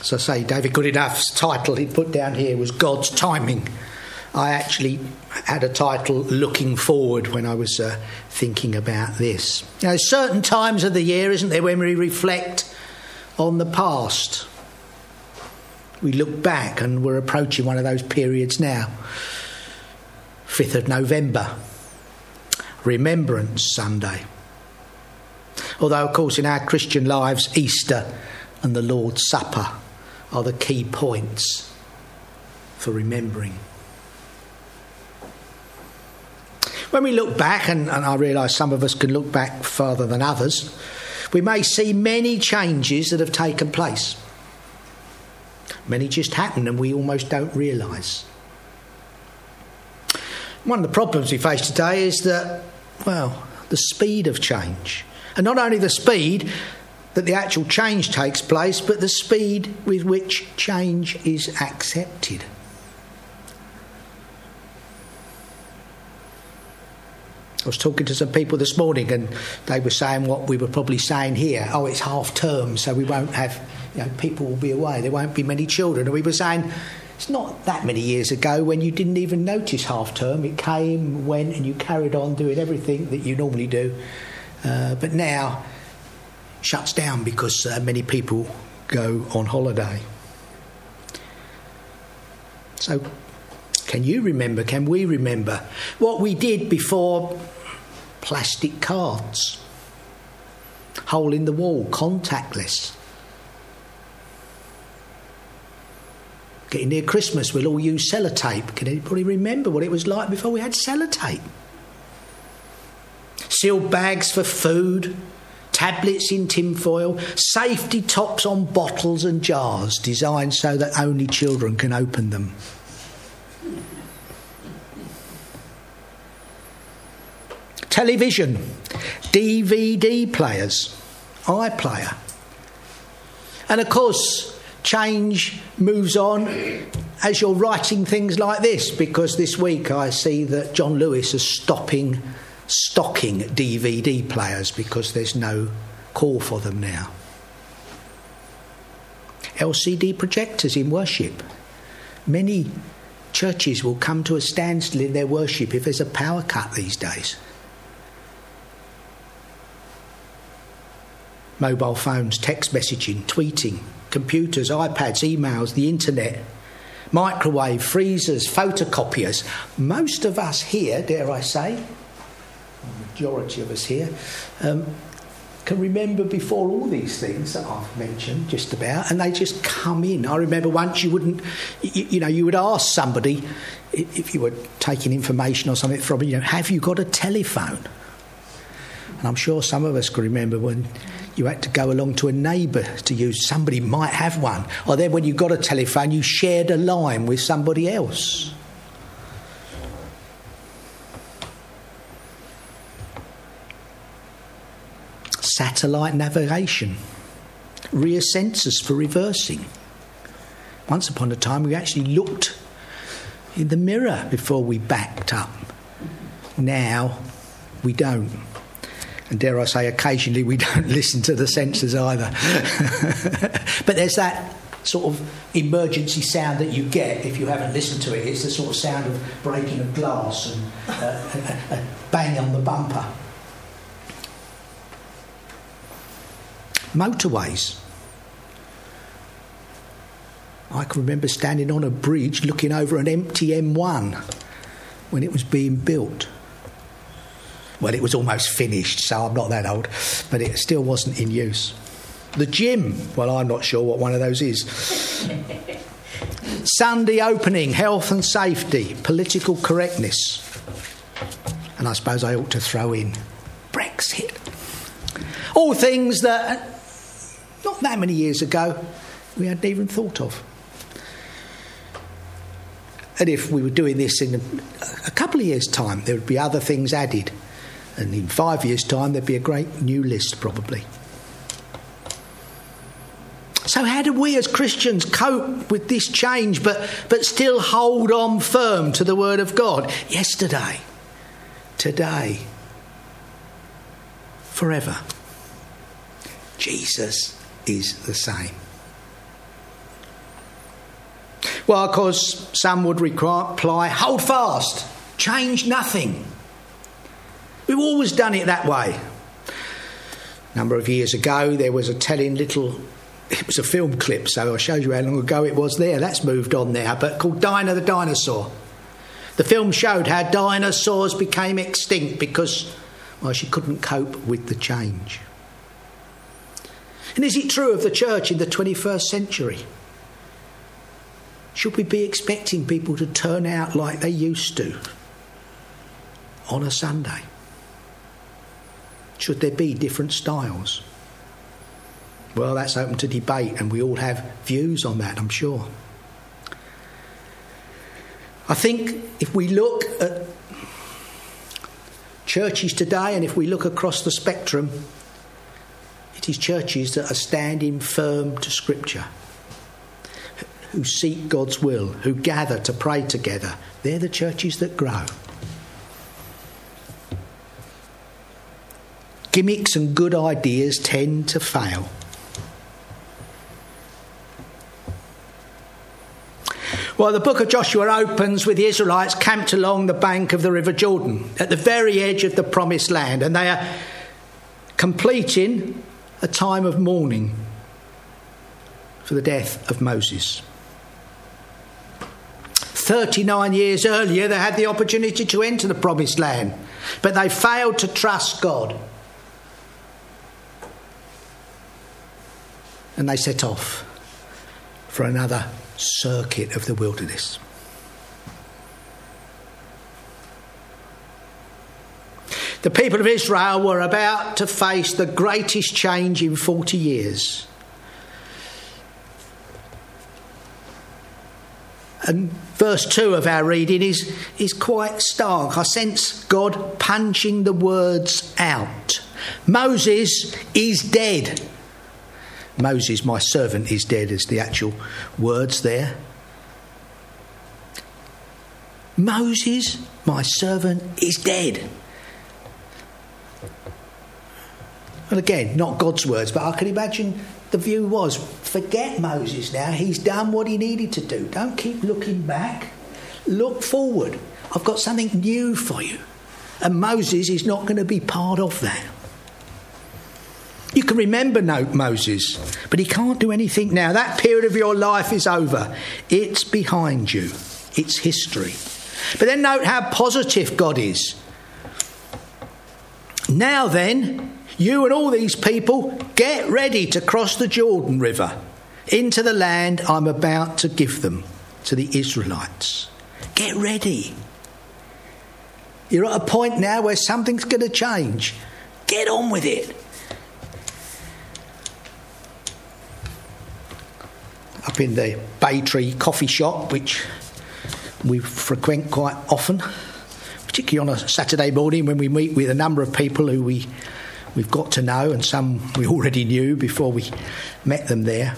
As I say, David Goodenough's title he put down here was God's Timing. I actually had a title looking forward when I was uh, thinking about this. There's certain times of the year, isn't there, when we reflect on the past. We look back and we're approaching one of those periods now. 5th of November, Remembrance Sunday. Although, of course, in our Christian lives, Easter and the Lord's Supper are the key points for remembering. When we look back, and, and I realise some of us can look back further than others, we may see many changes that have taken place. Many just happen and we almost don't realise. One of the problems we face today is that, well, the speed of change. And not only the speed that the actual change takes place, but the speed with which change is accepted. I was talking to some people this morning and they were saying what we were probably saying here. Oh, it's half term, so we won't have, you know, people will be away. There won't be many children. And we were saying it's not that many years ago when you didn't even notice half term. It came, went, and you carried on doing everything that you normally do. Uh, but now, shuts down because uh, many people go on holiday. So can you remember? Can we remember what we did before plastic cards? Hole in the wall, contactless. Getting near Christmas, we'll all use sellotape. Can anybody remember what it was like before we had sellotape? Sealed bags for food, tablets in tinfoil, safety tops on bottles and jars designed so that only children can open them. television, DVD players, iPlayer. And of course, change moves on as you're writing things like this, because this week I see that John Lewis is stopping stocking DVD players because there's no call for them now. LCD projectors in worship. Many churches will come to a standstill in their worship if there's a power cut these days. mobile phones, text messaging, tweeting, computers, iPads, emails, the internet, microwave, freezers, photocopiers. Most of us here, dare I say, majority of us here, um, can remember before all these things that I've mentioned just about, and they just come in. I remember once you wouldn't, you, you know, you would ask somebody if you were taking information or something from, you know, have you got a telephone? And I'm sure some of us can remember when you had to go along to a neighbour to use. Somebody might have one. Or then when you got a telephone, you shared a line with somebody else. Satellite navigation, rear sensors for reversing. Once upon a time, we actually looked in the mirror before we backed up. Now, we don't. And dare I say, occasionally we don't listen to the sensors either. but there's that sort of emergency sound that you get if you haven't listened to it. It's the sort of sound of breaking of glass and uh, a, bang on the bumper. Motorways. I can remember standing on a bridge looking over an empty M1 when it was being built. Well, it was almost finished, so I'm not that old, but it still wasn't in use. The gym, well, I'm not sure what one of those is. Sunday opening, health and safety, political correctness. And I suppose I ought to throw in Brexit. All things that not that many years ago we hadn't even thought of. And if we were doing this in a, a couple of years' time, there would be other things added. And in five years' time, there'd be a great new list, probably. So, how do we as Christians cope with this change but, but still hold on firm to the Word of God? Yesterday, today, forever. Jesus is the same. Well, of course, some would reply, hold fast, change nothing. We've always done it that way. A number of years ago, there was a telling little, it was a film clip, so I showed you how long ago it was there. That's moved on now, but called Dinah the Dinosaur. The film showed how dinosaurs became extinct because, well, she couldn't cope with the change. And is it true of the church in the 21st century? Should we be expecting people to turn out like they used to on a Sunday? Should there be different styles? Well, that's open to debate, and we all have views on that, I'm sure. I think if we look at churches today and if we look across the spectrum, it is churches that are standing firm to Scripture, who seek God's will, who gather to pray together. They're the churches that grow. Gimmicks and good ideas tend to fail. Well, the book of Joshua opens with the Israelites camped along the bank of the River Jordan at the very edge of the promised land, and they are completing a time of mourning for the death of Moses. 39 years earlier, they had the opportunity to enter the promised land, but they failed to trust God. And they set off for another circuit of the wilderness. The people of Israel were about to face the greatest change in 40 years. And verse 2 of our reading is, is quite stark. I sense God punching the words out. Moses is dead. Moses, my servant, is dead, is the actual words there. Moses, my servant, is dead. And again, not God's words, but I can imagine the view was forget Moses now. He's done what he needed to do. Don't keep looking back. Look forward. I've got something new for you. And Moses is not going to be part of that. You can remember Moses, but he can't do anything now. That period of your life is over. It's behind you, it's history. But then note how positive God is. Now then, you and all these people, get ready to cross the Jordan River into the land I'm about to give them to the Israelites. Get ready. You're at a point now where something's going to change. Get on with it. Up in the Bay Tree coffee shop, which we frequent quite often, particularly on a Saturday morning when we meet with a number of people who we we've got to know, and some we already knew before we met them there.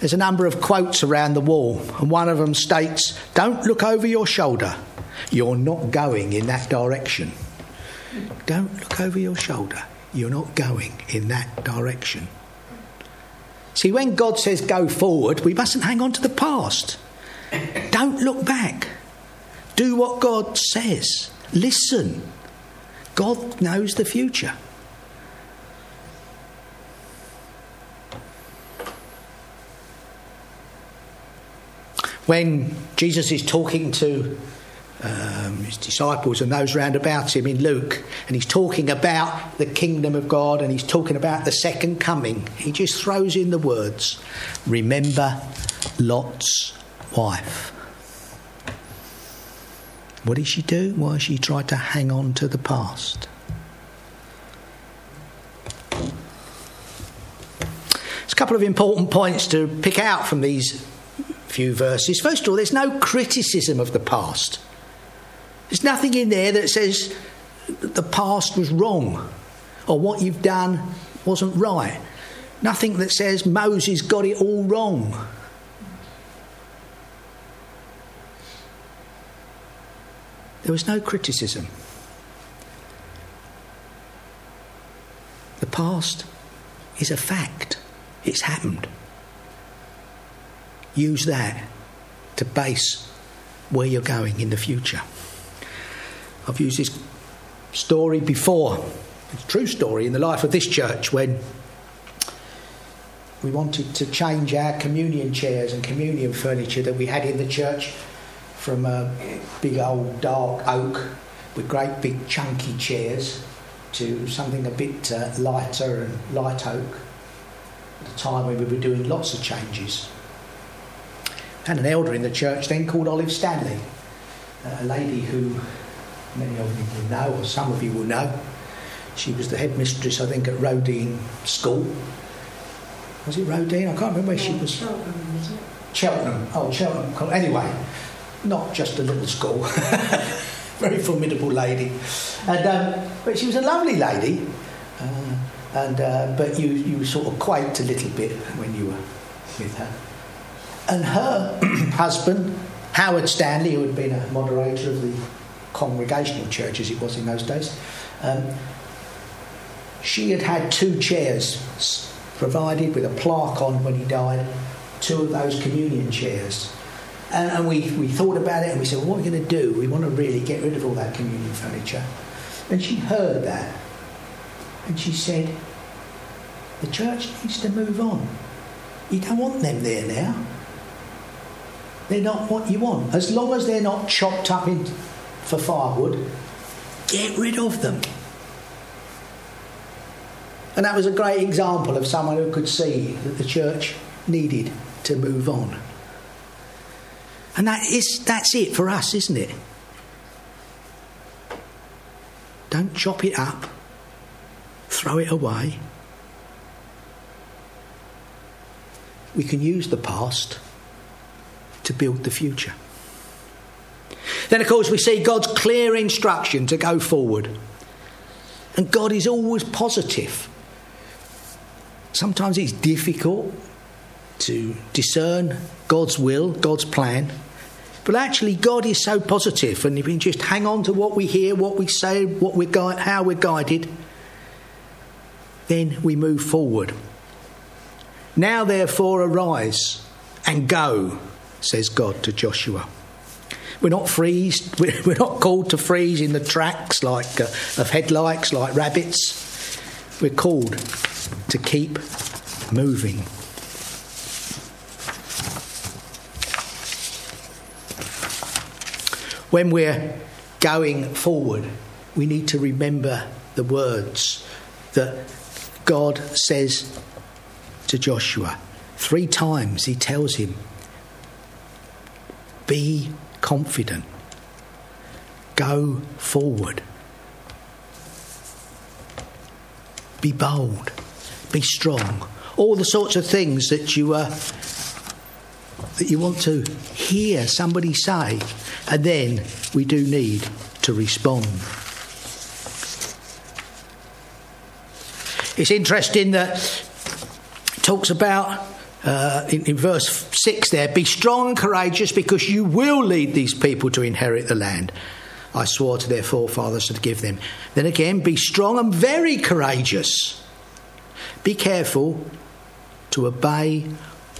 There's a number of quotes around the wall, and one of them states, Don't look over your shoulder. You're not going in that direction. Don't look over your shoulder. You're not going in that direction. See, when God says go forward, we mustn't hang on to the past. Don't look back. Do what God says. Listen. God knows the future. When Jesus is talking to um, his disciples and those round about him in Luke, and he's talking about the kingdom of God and he's talking about the second coming, he just throws in the words Remember Lot's wife. What did she do? Well, she tried to hang on to the past. There's a couple of important points to pick out from these few verses. First of all, there's no criticism of the past. There's nothing in there that says the past was wrong or what you've done wasn't right. Nothing that says Moses got it all wrong. There was no criticism. The past is a fact, it's happened use that to base where you're going in the future. I've used this story before. It's a true story in the life of this church when we wanted to change our communion chairs and communion furniture that we had in the church from a big old dark oak with great big chunky chairs to something a bit uh, lighter and light oak. At the time when we were doing lots of changes. And an elder in the church then called Olive Stanley, a lady who many of you will know, or some of you will know. She was the headmistress, I think, at Roedean School. Was it Roedean? I can't remember where she was. Cheltenham, is it? Cheltenham. Oh, Cheltenham. Anyway, not just a little school. Very formidable lady. And, um, but she was a lovely lady. Uh, and, uh, but you, you sort of quaked a little bit when you were with her. And her husband, Howard Stanley, who had been a moderator of the congregational church as it was in those days, um, she had had two chairs provided with a plaque on when he died, two of those communion chairs. And, and we, we thought about it and we said, well, what are we going to do? We want to really get rid of all that communion furniture. And she heard that. And she said, the church needs to move on. You don't want them there now. They're not what you want. As long as they're not chopped up in, for firewood, get rid of them. And that was a great example of someone who could see that the church needed to move on. And that is, that's it for us, isn't it? Don't chop it up, throw it away. We can use the past to build the future. Then, of course, we see God's clear instruction to go forward. And God is always positive. Sometimes it's difficult to discern God's will, God's plan. But actually, God is so positive. positive, and if we just hang on to what we hear, what we say, what we're gui- how we're guided, then we move forward. Now, therefore, arise and go, says God to Joshua. We're not freezed. We're not called to freeze in the tracks like uh, of headlights, like rabbits. We're called to keep moving. When we're going forward, we need to remember the words that God says to Joshua. Three times he tells him, Be confident, go forward, be bold, be strong. All the sorts of things that you uh, that you want to hear somebody say, and then we do need to respond. It's interesting that it talks about uh, in, in verse 6 there be strong and courageous because you will lead these people to inherit the land. I swore to their forefathers to give them. Then again, be strong and very courageous. Be careful to obey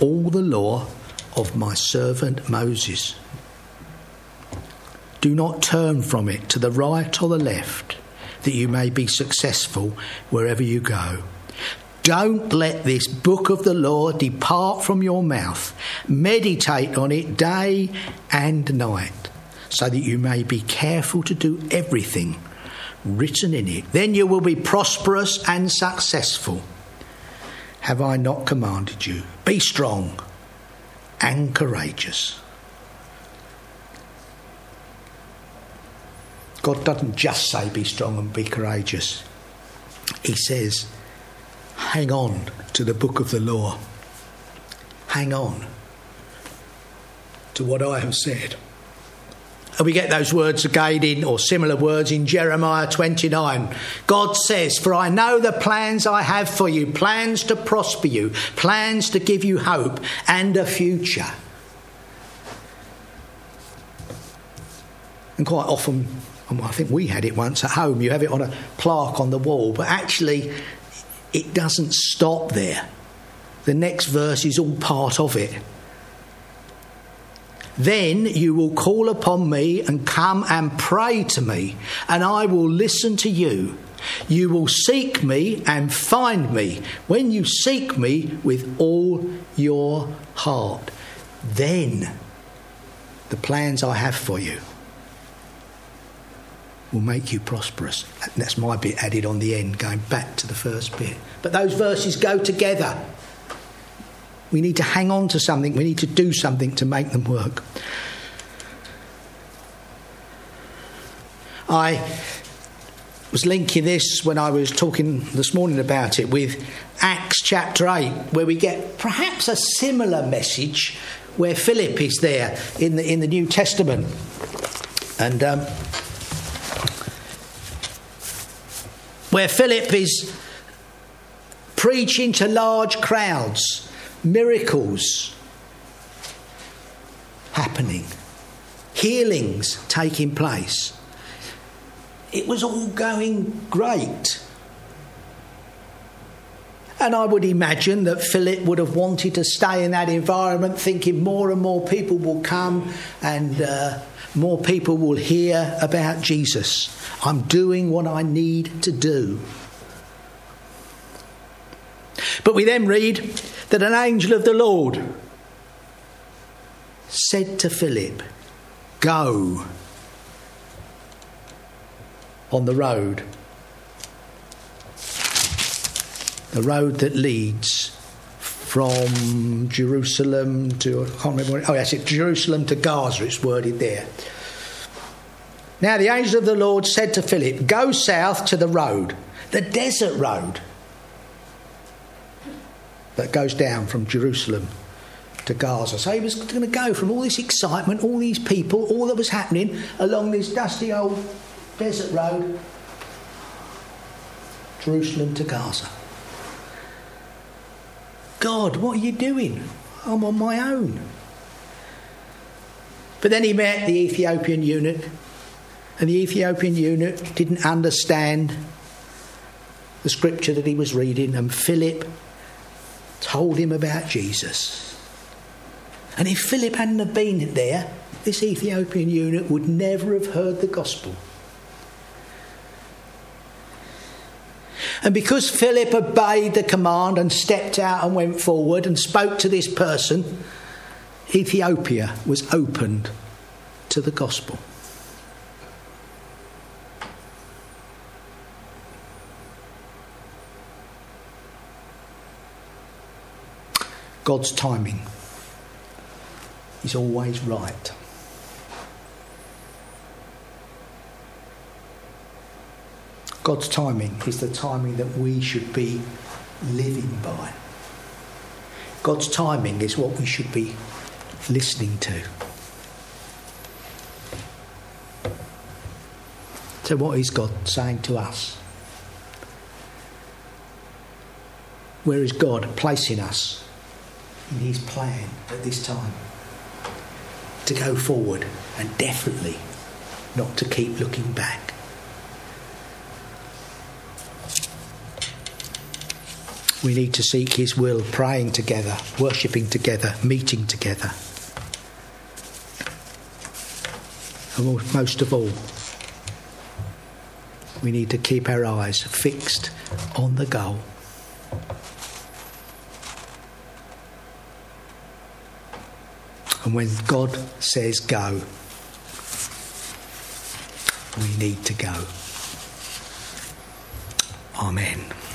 all the law of my servant Moses. Do not turn from it to the right or the left, that you may be successful wherever you go. Don't let this book of the law depart from your mouth. Meditate on it day and night, so that you may be careful to do everything written in it. Then you will be prosperous and successful. Have I not commanded you? Be strong and courageous. God doesn't just say be strong and be courageous, He says, hang on to the book of the law. Hang on to what I have said. And we get those words again in, or similar words in Jeremiah 29. God says, For I know the plans I have for you plans to prosper you, plans to give you hope and a future. And quite often, I think we had it once at home, you have it on a plaque on the wall, but actually, it doesn't stop there. The next verse is all part of it. Then you will call upon me and come and pray to me, and I will listen to you. You will seek me and find me when you seek me with all your heart. Then the plans I have for you will make you prosperous. That's my bit added on the end, going back to the first bit. But those verses go together. We need to hang on to something, we need to do something to make them work. I was linking this when I was talking this morning about it with Acts chapter 8, where we get perhaps a similar message where Philip is there in the, in the New Testament. And um, where Philip is preaching to large crowds, miracles happening, healings taking place. It was all going great. And I would imagine that Philip would have wanted to stay in that environment, thinking more and more people will come and uh, more people will hear about Jesus. I'm doing what I need to do. But we then read that an angel of the Lord said to Philip, Go on the road, the road that leads from Jerusalem to, I can't remember, oh, yes, it's Jerusalem to Gaza, it's worded there. Now the angel of the Lord said to Philip, Go south to the road, the desert road that goes down from Jerusalem to Gaza. So he was going to go from all this excitement, all these people, all that was happening along this dusty old desert road, Jerusalem to Gaza. God, what are you doing? I'm on my own. But then he met the Ethiopian eunuch and the Ethiopian eunuch didn't understand the scripture that he was reading, and Philip told him about Jesus. And if Philip hadn't have been there, this Ethiopian eunuch would never have heard the gospel. And because Philip obeyed the command and stepped out and went forward and spoke to this person, Ethiopia was opened to the gospel. God's timing is always right. God's timing is the timing that we should be living by. God's timing is what we should be listening to. So, what is God saying to us? Where is God placing us in his plan at this time to go forward and definitely not to keep looking back. We need to seek his will, praying together, worshipping together, meeting together. And most of all, we need to keep our eyes fixed on the goal. And when God says go, we need to go. Amen.